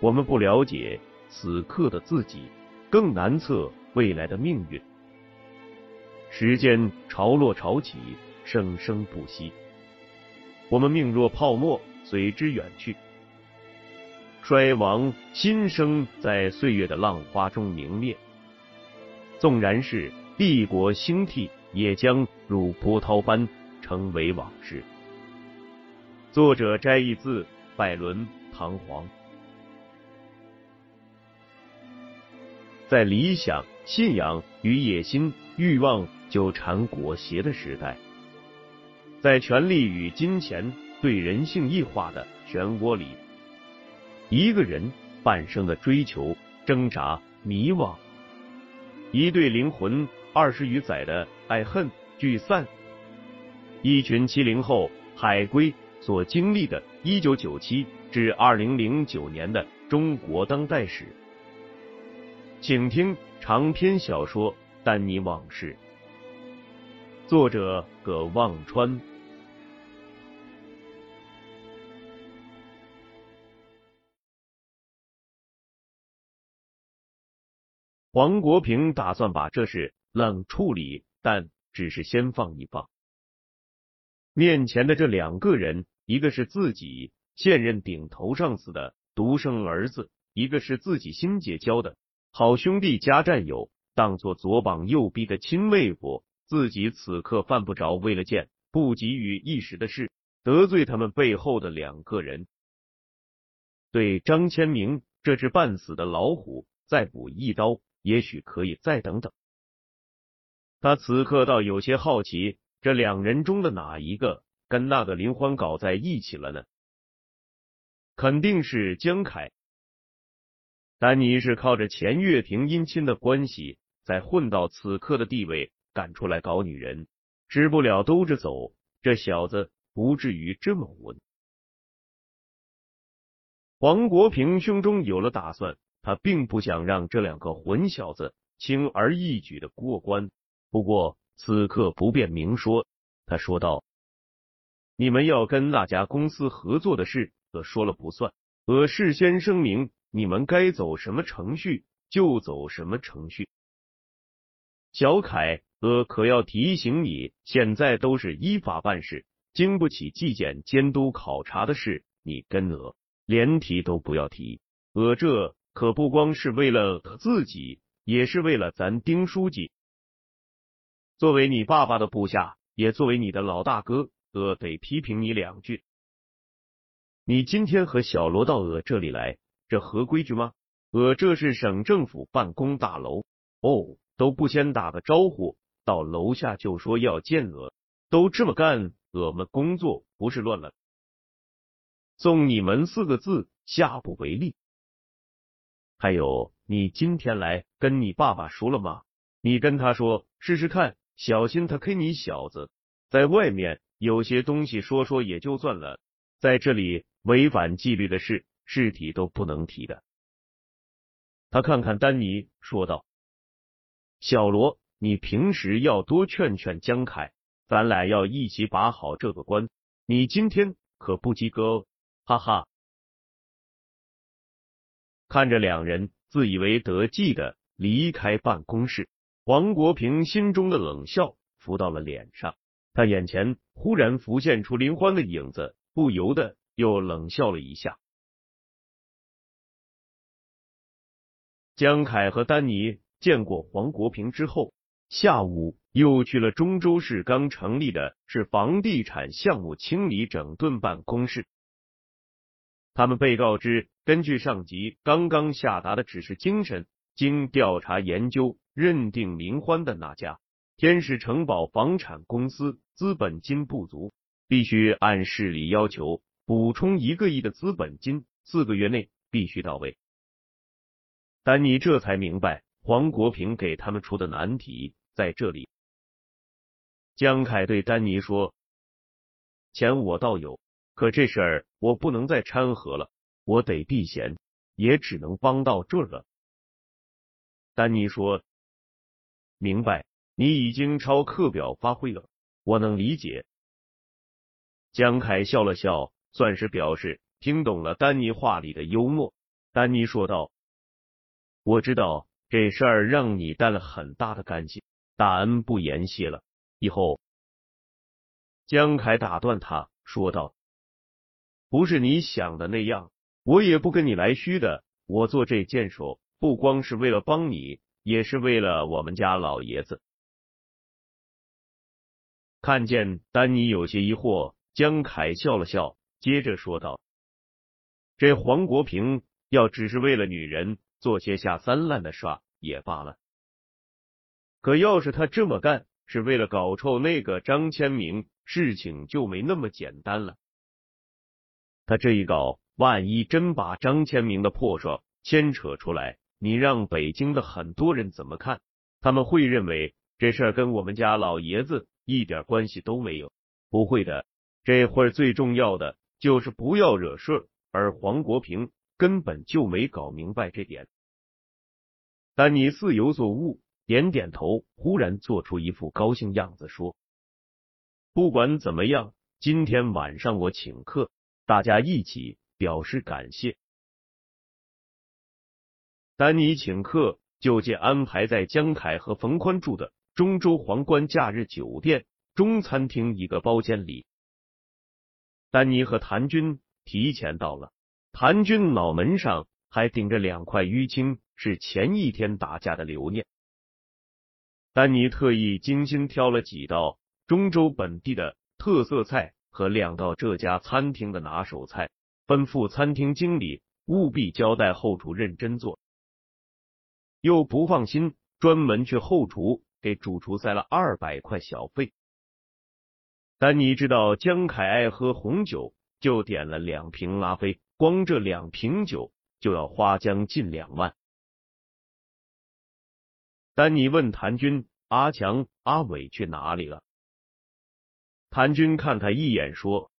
我们不了解此刻的自己，更难测未来的命运。时间潮落潮起，生生不息。我们命若泡沫，随之远去。衰亡新生在岁月的浪花中明灭。纵然是帝国兴替，也将如波涛般成为往事。作者摘译自拜伦《唐璜》。在理想、信仰与野心、欲望纠缠裹挟的时代，在权力与金钱对人性异化的漩涡里，一个人半生的追求、挣扎、迷惘，一对灵魂二十余载的爱恨聚散，一群七零后海归。所经历的1997至2009年的中国当代史，请听长篇小说《丹尼往事》，作者葛望川。黄国平打算把这事冷处理，但只是先放一放。面前的这两个人，一个是自己现任顶头上司的独生儿子，一个是自己新结交的好兄弟加战友，当做左膀右臂的亲妹夫。自己此刻犯不着为了件不急于一时的事得罪他们背后的两个人。对张千明这只半死的老虎，再补一刀，也许可以再等等。他此刻倒有些好奇。这两人中的哪一个跟那个林欢搞在一起了呢？肯定是江凯。丹尼是靠着钱月平姻亲的关系，才混到此刻的地位，敢出来搞女人，吃不了兜着走。这小子不至于这么混。黄国平胸中有了打算，他并不想让这两个混小子轻而易举的过关。不过。此刻不便明说，他说道：“你们要跟那家公司合作的事，我说了不算。我事先声明，你们该走什么程序就走什么程序。”小凯，呃可要提醒你，现在都是依法办事，经不起纪检监督考察的事，你跟我连提都不要提。我这可不光是为了自己，也是为了咱丁书记。作为你爸爸的部下，也作为你的老大哥，我得批评你两句。你今天和小罗到我这里来，这合规矩吗？我这是省政府办公大楼，哦，都不先打个招呼，到楼下就说要见我，都这么干，我们工作不是乱了？送你们四个字，下不为例。还有，你今天来跟你爸爸说了吗？你跟他说试试看。小心他 K 你小子，在外面有些东西说说也就算了，在这里违反纪律的事，尸体都不能提的。他看看丹尼，说道：“小罗，你平时要多劝劝江凯，咱俩要一起把好这个关。你今天可不及格，哈哈。”看着两人自以为得计的离开办公室。王国平心中的冷笑浮到了脸上，他眼前忽然浮现出林欢的影子，不由得又冷笑了一下。江凯和丹尼见过黄国平之后，下午又去了中州市刚成立的市房地产项目清理整顿办公室。他们被告知，根据上级刚刚下达的指示精神，经调查研究。认定林欢的那家天使城堡房产公司资本金不足，必须按市里要求补充一个亿的资本金，四个月内必须到位。丹尼这才明白黄国平给他们出的难题在这里。江凯对丹尼说：“钱我倒有，可这事儿我不能再掺和了，我得避嫌，也只能帮到这了。”丹尼说。明白，你已经超课表发挥了，我能理解。江凯笑了笑，算是表示听懂了丹尼话里的幽默。丹尼说道：“我知道这事儿让你担了很大的干系，大恩不言谢了。以后。”江凯打断他说道：“不是你想的那样，我也不跟你来虚的。我做这剑手，不光是为了帮你，也是为了我们家老爷子。”看见丹尼有些疑惑，江凯笑了笑，接着说道：“这黄国平要只是为了女人做些下三滥的事也罢了，可要是他这么干是为了搞臭那个张千明，事情就没那么简单了。他这一搞，万一真把张千明的破事牵扯出来，你让北京的很多人怎么看？他们会认为这事儿跟我们家老爷子。”一点关系都没有，不会的。这会儿最重要的就是不要惹事儿，而黄国平根本就没搞明白这点。丹尼似有所悟，点点头，忽然做出一副高兴样子，说：“不管怎么样，今天晚上我请客，大家一起表示感谢。”丹尼请客，就借安排在江凯和冯宽住的。中州皇冠假日酒店中餐厅一个包间里，丹尼和谭军提前到了。谭军脑门上还顶着两块淤青，是前一天打架的留念。丹尼特意精心挑了几道中州本地的特色菜和两道这家餐厅的拿手菜，吩咐餐厅经理务必交代后厨认真做，又不放心，专门去后厨。给主厨塞了二百块小费，但你知道江凯爱喝红酒，就点了两瓶拉菲，光这两瓶酒就要花将近两万。丹尼问谭军：“阿强、阿伟去哪里了？”谭军看他一眼，说：“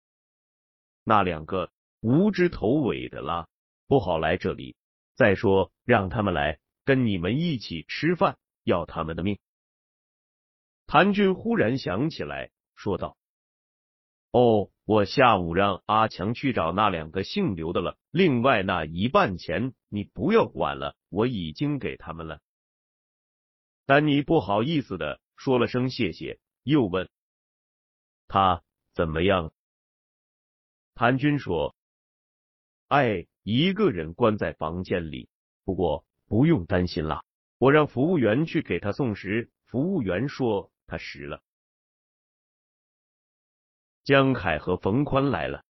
那两个无知头尾的啦，不好来这里。再说，让他们来跟你们一起吃饭，要他们的命。”谭军忽然想起来，说道：“哦，我下午让阿强去找那两个姓刘的了。另外那一半钱你不要管了，我已经给他们了。”丹尼不好意思的说了声谢谢，又问：“他怎么样？”谭军说：“哎，一个人关在房间里，不过不用担心啦，我让服务员去给他送食。”服务员说。他实了。江凯和冯宽来了。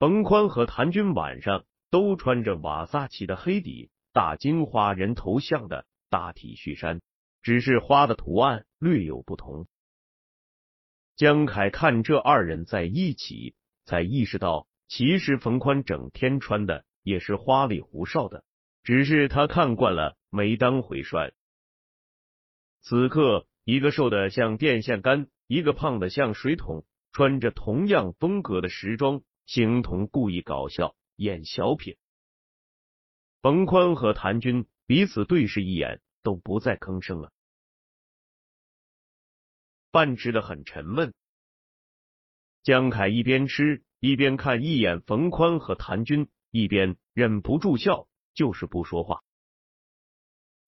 冯宽和谭军晚上都穿着瓦萨奇的黑底大金花人头像的大 T 恤衫，只是花的图案略有不同。江凯看这二人在一起，才意识到，其实冯宽整天穿的也是花里胡哨的，只是他看惯了，没当回事。此刻。一个瘦的像电线杆，一个胖的像水桶，穿着同样风格的时装，形同故意搞笑演小品。冯宽和谭军彼此对视一眼，都不再吭声了。饭吃的很沉闷，江凯一边吃一边看一眼冯宽和谭军，一边忍不住笑，就是不说话。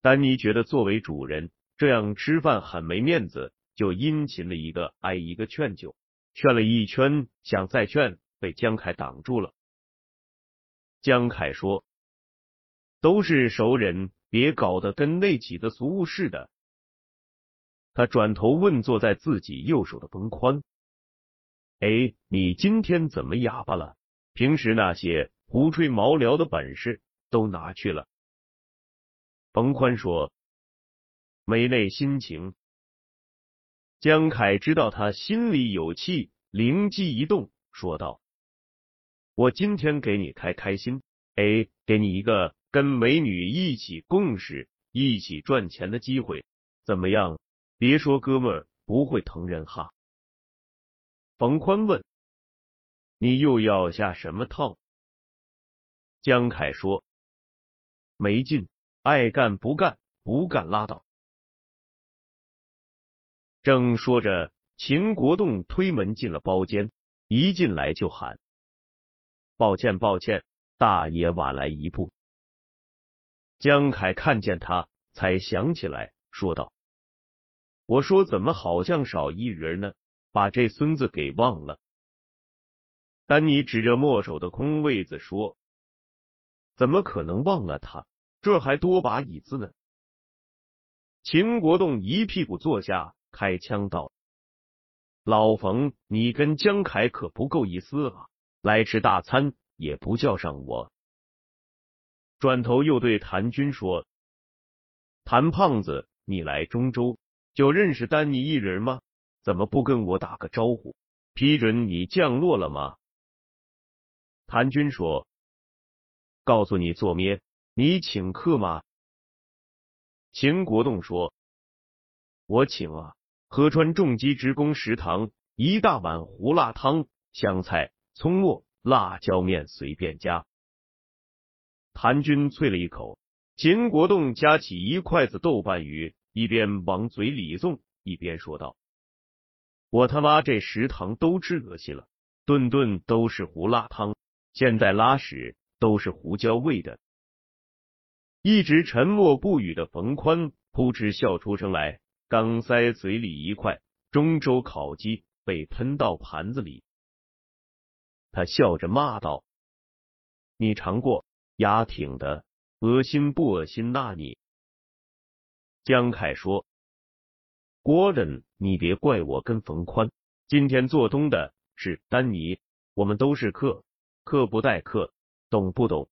丹尼觉得作为主人。这样吃饭很没面子，就殷勤了一个挨一个劝酒，劝了一圈，想再劝，被江凯挡住了。江凯说：“都是熟人，别搞得跟那几个俗物似的。”他转头问坐在自己右手的冯宽：“哎，你今天怎么哑巴了？平时那些胡吹毛聊的本事都拿去了？”冯宽说。没那心情。江凯知道他心里有气，灵机一动，说道：“我今天给你开开心，哎，给你一个跟美女一起共事、一起赚钱的机会，怎么样？别说哥们儿不会疼人哈。”冯宽问：“你又要下什么套？”江凯说：“没劲，爱干不干，不干拉倒。”正说着，秦国栋推门进了包间，一进来就喊：“抱歉，抱歉，大爷晚来一步。江凯看见他，才想起来，说道：“我说怎么好像少一人呢？把这孙子给忘了。”丹尼指着墨守的空位子说：“怎么可能忘了他？这还多把椅子呢。”秦国栋一屁股坐下，开枪道：“老冯，你跟江凯可不够意思啊！来吃大餐也不叫上我。”转头又对谭军说：“谭胖子，你来中州就认识丹尼一人吗？怎么不跟我打个招呼？批准你降落了吗？”谭军说：“告诉你做咩？你请客吗？”秦国栋说：“我请啊，河川重机职工食堂一大碗胡辣汤，香菜、葱末、辣椒面随便加。”谭军啐了一口，秦国栋夹起一筷子豆瓣鱼，一边往嘴里送，一边说道：“我他妈这食堂都吃恶心了，顿顿都是胡辣汤。”现在拉屎都是胡椒味的。一直沉默不语的冯宽扑哧笑出声来，刚塞嘴里一块中州烤鸡被喷到盘子里，他笑着骂道：“你尝过，牙挺的，恶心不恶心？那你？”江凯说：“国人，你别怪我跟冯宽，今天做东的是丹尼，我们都是客。”客不待客，懂不懂？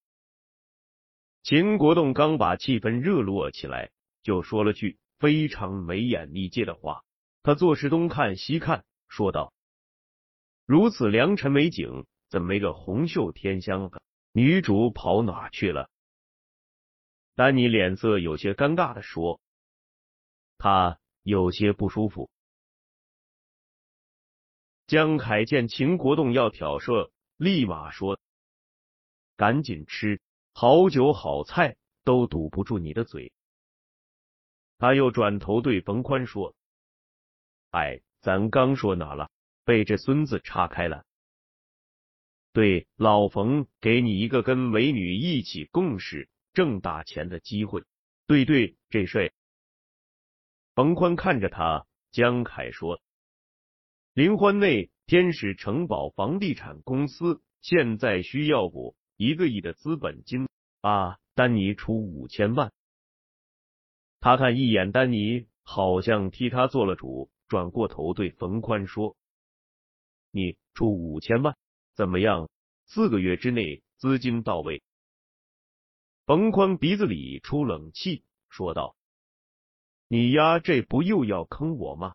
秦国栋刚把气氛热络起来，就说了句非常没眼力见的话。他做事东看西看，说道：“如此良辰美景，怎没个红袖添香的？女主跑哪去了？”丹尼脸色有些尴尬的说：“他有些不舒服。”江凯见秦国栋要挑射。立马说：“赶紧吃，好酒好菜都堵不住你的嘴。”他又转头对冯宽说：“哎，咱刚说哪了？被这孙子岔开了。对，老冯给你一个跟美女一起共事挣大钱的机会。对对，这事。”冯宽看着他，江凯说：“林欢内。”天使城堡房地产公司现在需要补一个亿的资本金啊！丹尼出五千万。他看一眼丹尼，好像替他做了主，转过头对冯宽说：“你出五千万，怎么样？四个月之内资金到位。”冯宽鼻子里出冷气，说道：“你丫这不又要坑我吗？”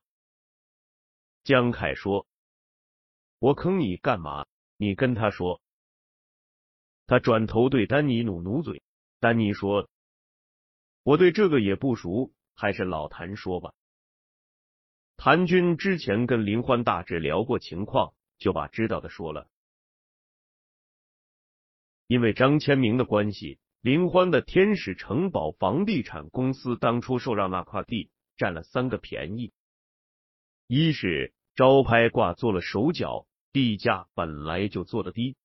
江凯说。我坑你干嘛？你跟他说。他转头对丹尼努努嘴。丹尼说：“我对这个也不熟，还是老谭说吧。”谭军之前跟林欢大致聊过情况，就把知道的说了。因为张千明的关系，林欢的天使城堡房地产公司当初受让那块地，占了三个便宜：一是招拍挂做了手脚。地价本来就做的低。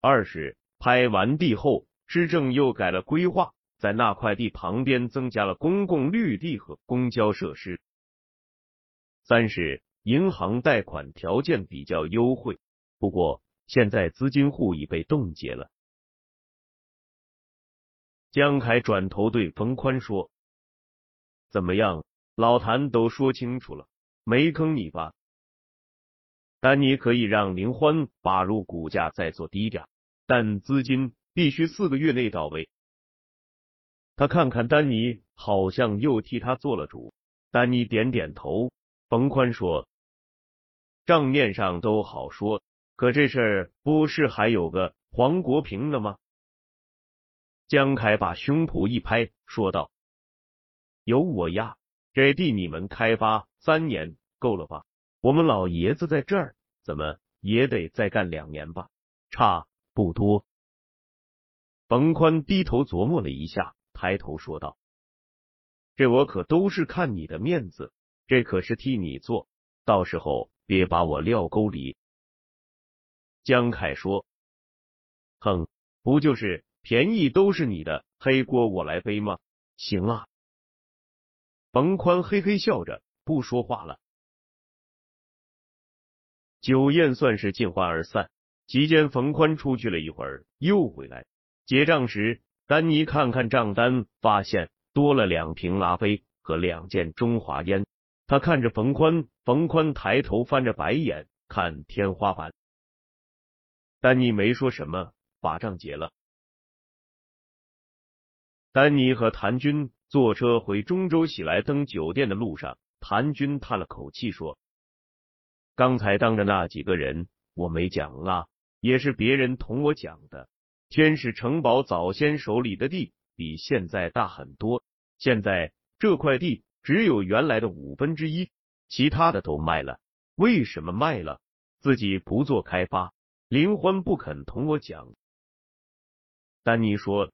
二是拍完地后，市政又改了规划，在那块地旁边增加了公共绿地和公交设施。三是银行贷款条件比较优惠，不过现在资金户已被冻结了。江凯转头对冯宽说：“怎么样，老谭都说清楚了，没坑你吧？”但你可以让林欢把入股价再做低点，但资金必须四个月内到位。他看看丹尼，好像又替他做了主。丹尼点点头。冯宽说：“账面上都好说，可这事儿不是还有个黄国平的吗？”江凯把胸脯一拍，说道：“有我呀，这地你们开发三年够了吧？”我们老爷子在这儿，怎么也得再干两年吧？差不多。冯宽低头琢磨了一下，抬头说道：“这我可都是看你的面子，这可是替你做，到时候别把我撂沟里。”江凯说：“哼，不就是便宜都是你的，黑锅我来背吗？行啊。冯宽嘿嘿笑着不说话了。酒宴算是尽欢而散。期间，冯宽出去了一会儿，又回来结账时，丹尼看看账单，发现多了两瓶拉菲和两件中华烟。他看着冯宽，冯宽抬头翻着白眼看天花板。丹尼没说什么，把账结了。丹尼和谭军坐车回中州喜来登酒店的路上，谭军叹了口气说：“刚才当着那几个人，我没讲啊。”也是别人同我讲的，天使城堡早先手里的地比现在大很多，现在这块地只有原来的五分之一，其他的都卖了。为什么卖了？自己不做开发？林欢不肯同我讲。丹尼说，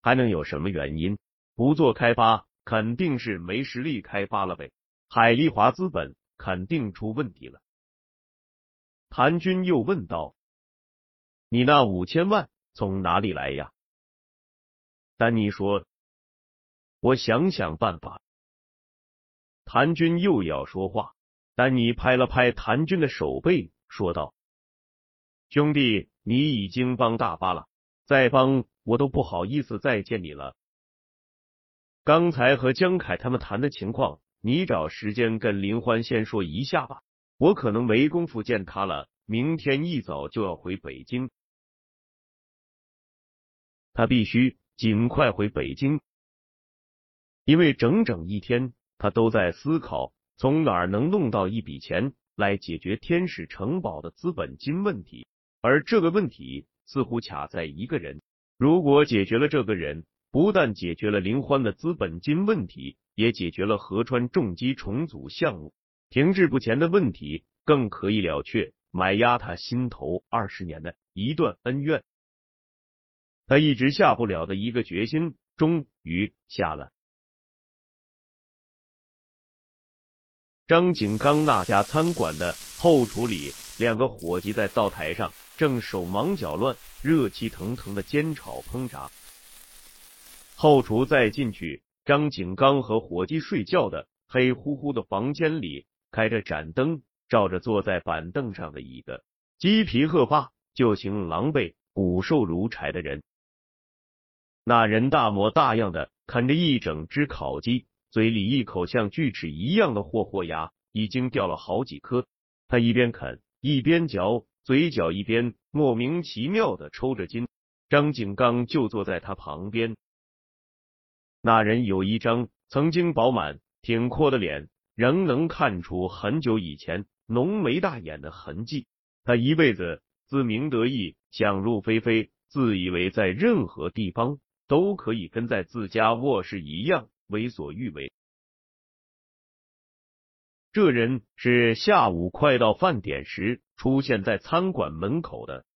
还能有什么原因？不做开发，肯定是没实力开发了呗。海利华资本肯定出问题了。谭军又问道：“你那五千万从哪里来呀？”丹尼说：“我想想办法。”谭军又要说话，丹尼拍了拍谭军的手背，说道：“兄弟，你已经帮大发了，再帮我都不好意思再见你了。刚才和江凯他们谈的情况，你找时间跟林欢先说一下吧。”我可能没工夫见他了，明天一早就要回北京。他必须尽快回北京，因为整整一天他都在思考从哪儿能弄到一笔钱来解决天使城堡的资本金问题，而这个问题似乎卡在一个人。如果解决了这个人，不但解决了林欢的资本金问题，也解决了河川重机重组项目。停滞不前的问题，更可以了却埋压他心头二十年的一段恩怨。他一直下不了的一个决心，终于下了。张景刚那家餐馆的后厨里，两个伙计在灶台上正手忙脚乱、热气腾腾的煎炒烹炸。后厨再进去张景刚和伙计睡觉的黑乎乎的房间里。开着盏灯，照着坐在板凳上的一个鸡皮鹤发、旧情狼狈、骨瘦如柴的人。那人大模大样的啃着一整只烤鸡，嘴里一口像锯齿一样的霍霍牙已经掉了好几颗。他一边啃一边嚼，嘴角一边莫名其妙的抽着筋。张景刚就坐在他旁边。那人有一张曾经饱满挺阔的脸。仍能看出很久以前浓眉大眼的痕迹。他一辈子自鸣得意，想入非非，自以为在任何地方都可以跟在自家卧室一样为所欲为。这人是下午快到饭点时出现在餐馆门口的。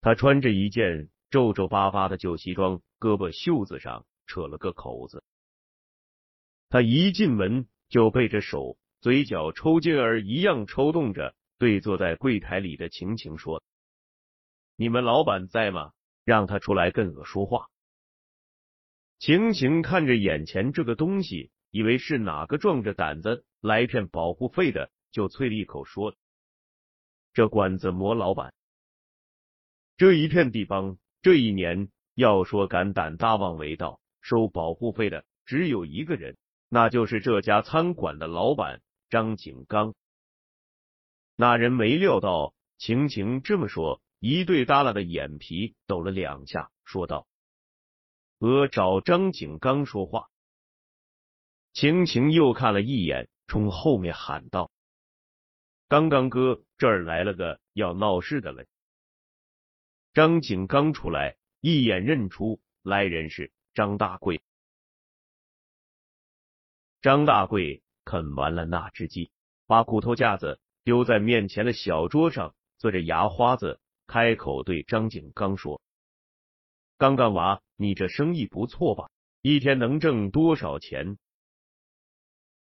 他穿着一件皱皱巴巴的旧西装，胳膊袖子上扯了个口子。他一进门就背着手，嘴角抽筋儿一样抽动着，对坐在柜台里的晴晴说：“你们老板在吗？让他出来跟我说话。”晴晴看着眼前这个东西，以为是哪个壮着胆子来骗保护费的，就啐了一口说：“这馆子磨老板，这一片地方，这一年要说敢胆大妄为到收保护费的，只有一个人。”那就是这家餐馆的老板张景刚。那人没料到晴晴这么说，一对耷拉的眼皮抖了两下，说道：“我找张景刚说话。”晴晴又看了一眼，冲后面喊道：“刚刚哥，这儿来了个要闹事的嘞！”张景刚出来，一眼认出来人是张大贵。张大贵啃完了那只鸡，把骨头架子丢在面前的小桌上，嘬着牙花子，开口对张景刚说：“刚刚娃，你这生意不错吧？一天能挣多少钱？”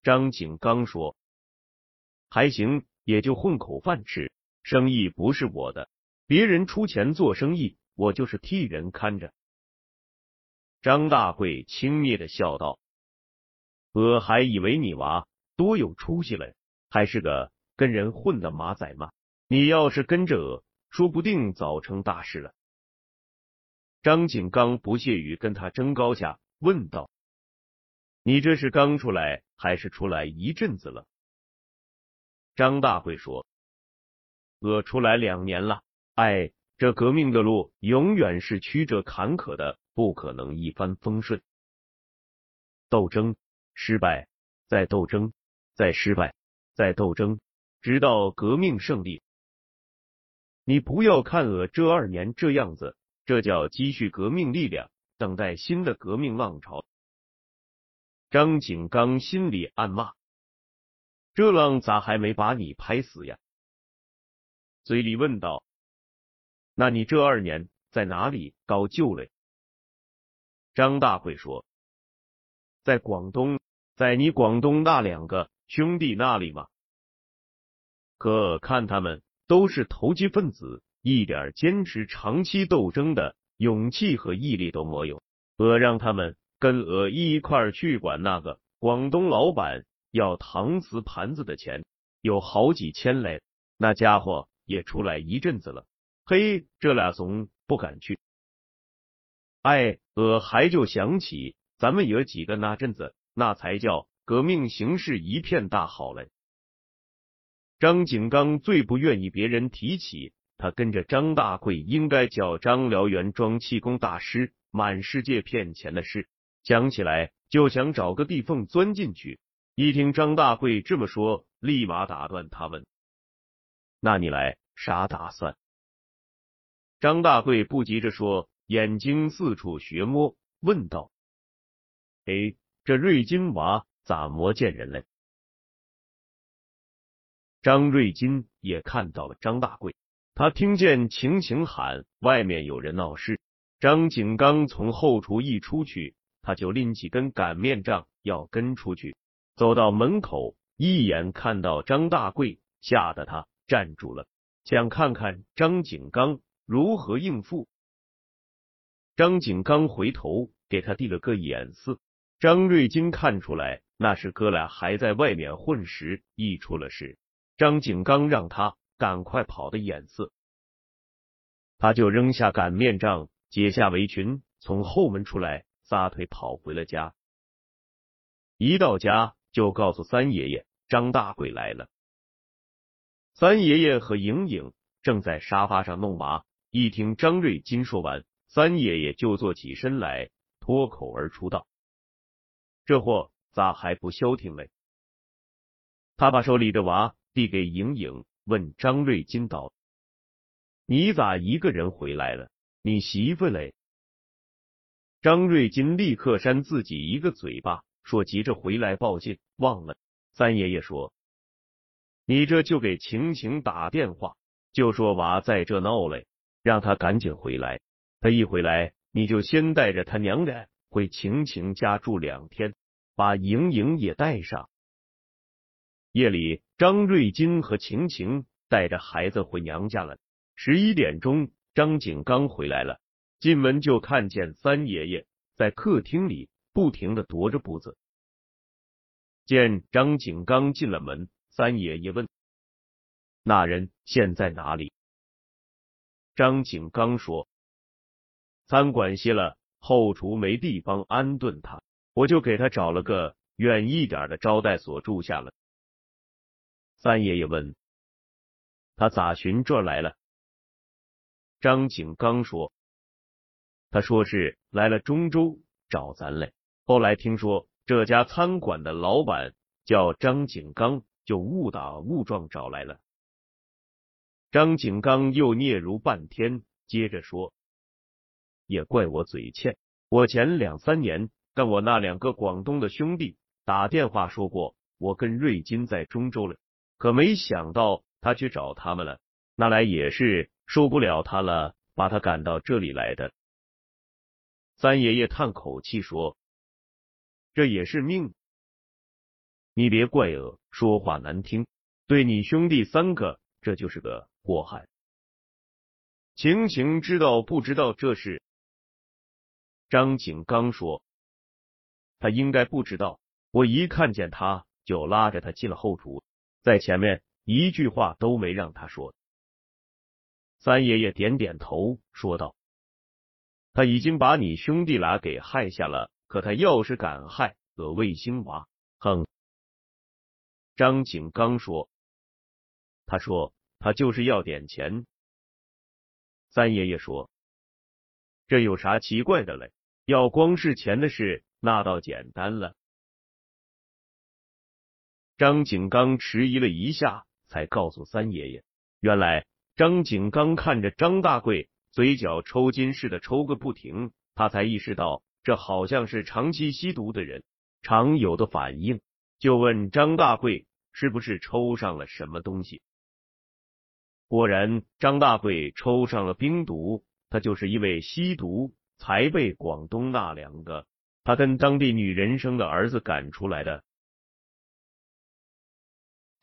张景刚说：“还行，也就混口饭吃，生意不是我的。”别人出钱做生意，我就是替人看着。张大贵轻蔑的笑道：“我还以为你娃多有出息嘞，还是个跟人混的马仔嘛。你要是跟着，说不定早成大事了。”张景刚不屑于跟他争高下，问道：“你这是刚出来，还是出来一阵子了？”张大贵说：“我出来两年了。哎，这革命的路永远是曲折坎坷的。”不可能一帆风顺，斗争失败，再斗争，再失败，再斗争，直到革命胜利。你不要看我这二年这样子，这叫积蓄革命力量，等待新的革命浪潮。张景刚心里暗骂：这浪咋还没把你拍死呀？嘴里问道：那你这二年在哪里搞旧嘞？张大贵说：“在广东，在你广东那两个兄弟那里吗？可看他们都是投机分子，一点坚持长期斗争的勇气和毅力都没有。我让他们跟我一块去管那个广东老板要搪瓷盘子的钱，有好几千嘞。那家伙也出来一阵子了，嘿，这俩怂不敢去。”哎，我还就想起咱们有几个那阵子，那才叫革命形势一片大好嘞。张景刚最不愿意别人提起他跟着张大贵应该叫张辽原装气功大师满世界骗钱的事，讲起来就想找个地缝钻进去。一听张大贵这么说，立马打断他问：“那你来啥打算？”张大贵不急着说。眼睛四处寻摸，问道：“哎，这瑞金娃咋没见人嘞？”张瑞金也看到了张大贵，他听见晴晴喊外面有人闹事。张景刚从后厨一出去，他就拎起根擀面杖要跟出去。走到门口，一眼看到张大贵，吓得他站住了，想看看张景刚如何应付。张景刚回头给他递了个眼色，张瑞金看出来那是哥俩还在外面混时一出了事，张景刚让他赶快跑的眼色，他就扔下擀面杖，解下围裙，从后门出来，撒腿跑回了家。一到家就告诉三爷爷张大贵来了，三爷爷和莹莹正在沙发上弄麻，一听张瑞金说完。三爷爷就坐起身来，脱口而出道：“这货咋还不消停嘞？”他把手里的娃递给莹莹，问张瑞金道：“你咋一个人回来了？你媳妇嘞？”张瑞金立刻扇自己一个嘴巴，说：“急着回来报信，忘了。”三爷爷说：“你这就给晴晴打电话，就说娃在这闹嘞，让他赶紧回来。”他一回来，你就先带着他娘俩回晴晴家住两天，把莹莹也带上。夜里，张瑞金和晴晴带着孩子回娘家了。十一点钟，张景刚回来了，进门就看见三爷爷在客厅里不停的踱着步子。见张景刚进了门，三爷爷问：“那人现在哪里？”张景刚说。餐馆歇了，后厨没地方安顿他，我就给他找了个远一点的招待所住下了。三爷爷问：“他咋寻这来了？”张景刚说：“他说是来了中州找咱嘞，后来听说这家餐馆的老板叫张景刚，就误打误撞找来了。”张景刚又嗫嚅半天，接着说。也怪我嘴欠，我前两三年跟我那两个广东的兄弟打电话说过，我跟瑞金在中州了，可没想到他去找他们了，那来也是受不了他了，把他赶到这里来的。三爷爷叹口气说：“这也是命，你别怪我说话难听，对你兄弟三个，这就是个祸害。”晴晴知道不知道这事？张景刚说：“他应该不知道。我一看见他，就拉着他进了后厨，在前面一句话都没让他说。”三爷爷点点头，说道：“他已经把你兄弟俩给害下了，可他要是敢害个卫星娃，哼！”张景刚说：“他说他就是要点钱。”三爷爷说：“这有啥奇怪的嘞？要光是钱的事，那倒简单了。”张景刚迟疑了一下，才告诉三爷爷：“原来。”张景刚看着张大贵，嘴角抽筋似的抽个不停，他才意识到这好像是长期吸毒的人常有的反应，就问张大贵是不是抽上了什么东西。果然，张大贵抽上了冰毒，他就是因为吸毒才被广东那两个他跟当地女人生的儿子赶出来的。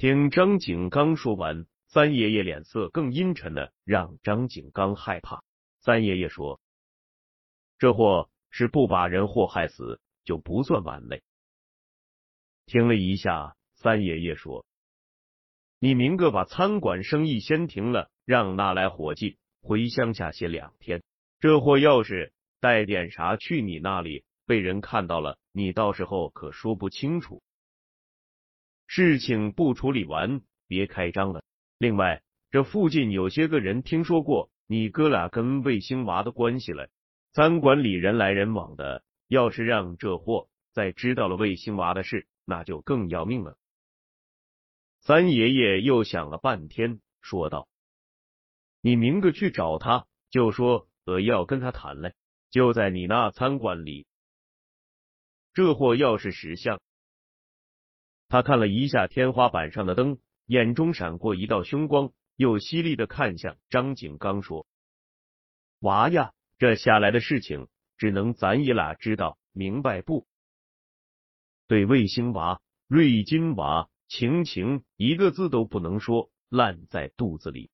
听张景刚说完。三爷爷脸色更阴沉的，让张景刚害怕。三爷爷说：“这货是不把人祸害死，就不算完嘞。”听了一下，三爷爷说：“你明个把餐馆生意先停了，让那来伙计回乡下歇两天。这货要是带点啥去你那里，被人看到了，你到时候可说不清楚。事情不处理完，别开张了。”另外，这附近有些个人听说过你哥俩跟卫星娃的关系了。餐馆里人来人往的，要是让这货再知道了卫星娃的事，那就更要命了。三爷爷又想了半天，说道：“你明个去找他，就说我要跟他谈来，就在你那餐馆里。这货要是识相，他看了一下天花板上的灯。”眼中闪过一道凶光，又犀利的看向张景刚，说：“娃呀，这下来的事情只能咱爷俩知道，明白不？”对卫星娃、瑞金娃、晴晴一个字都不能说，烂在肚子里。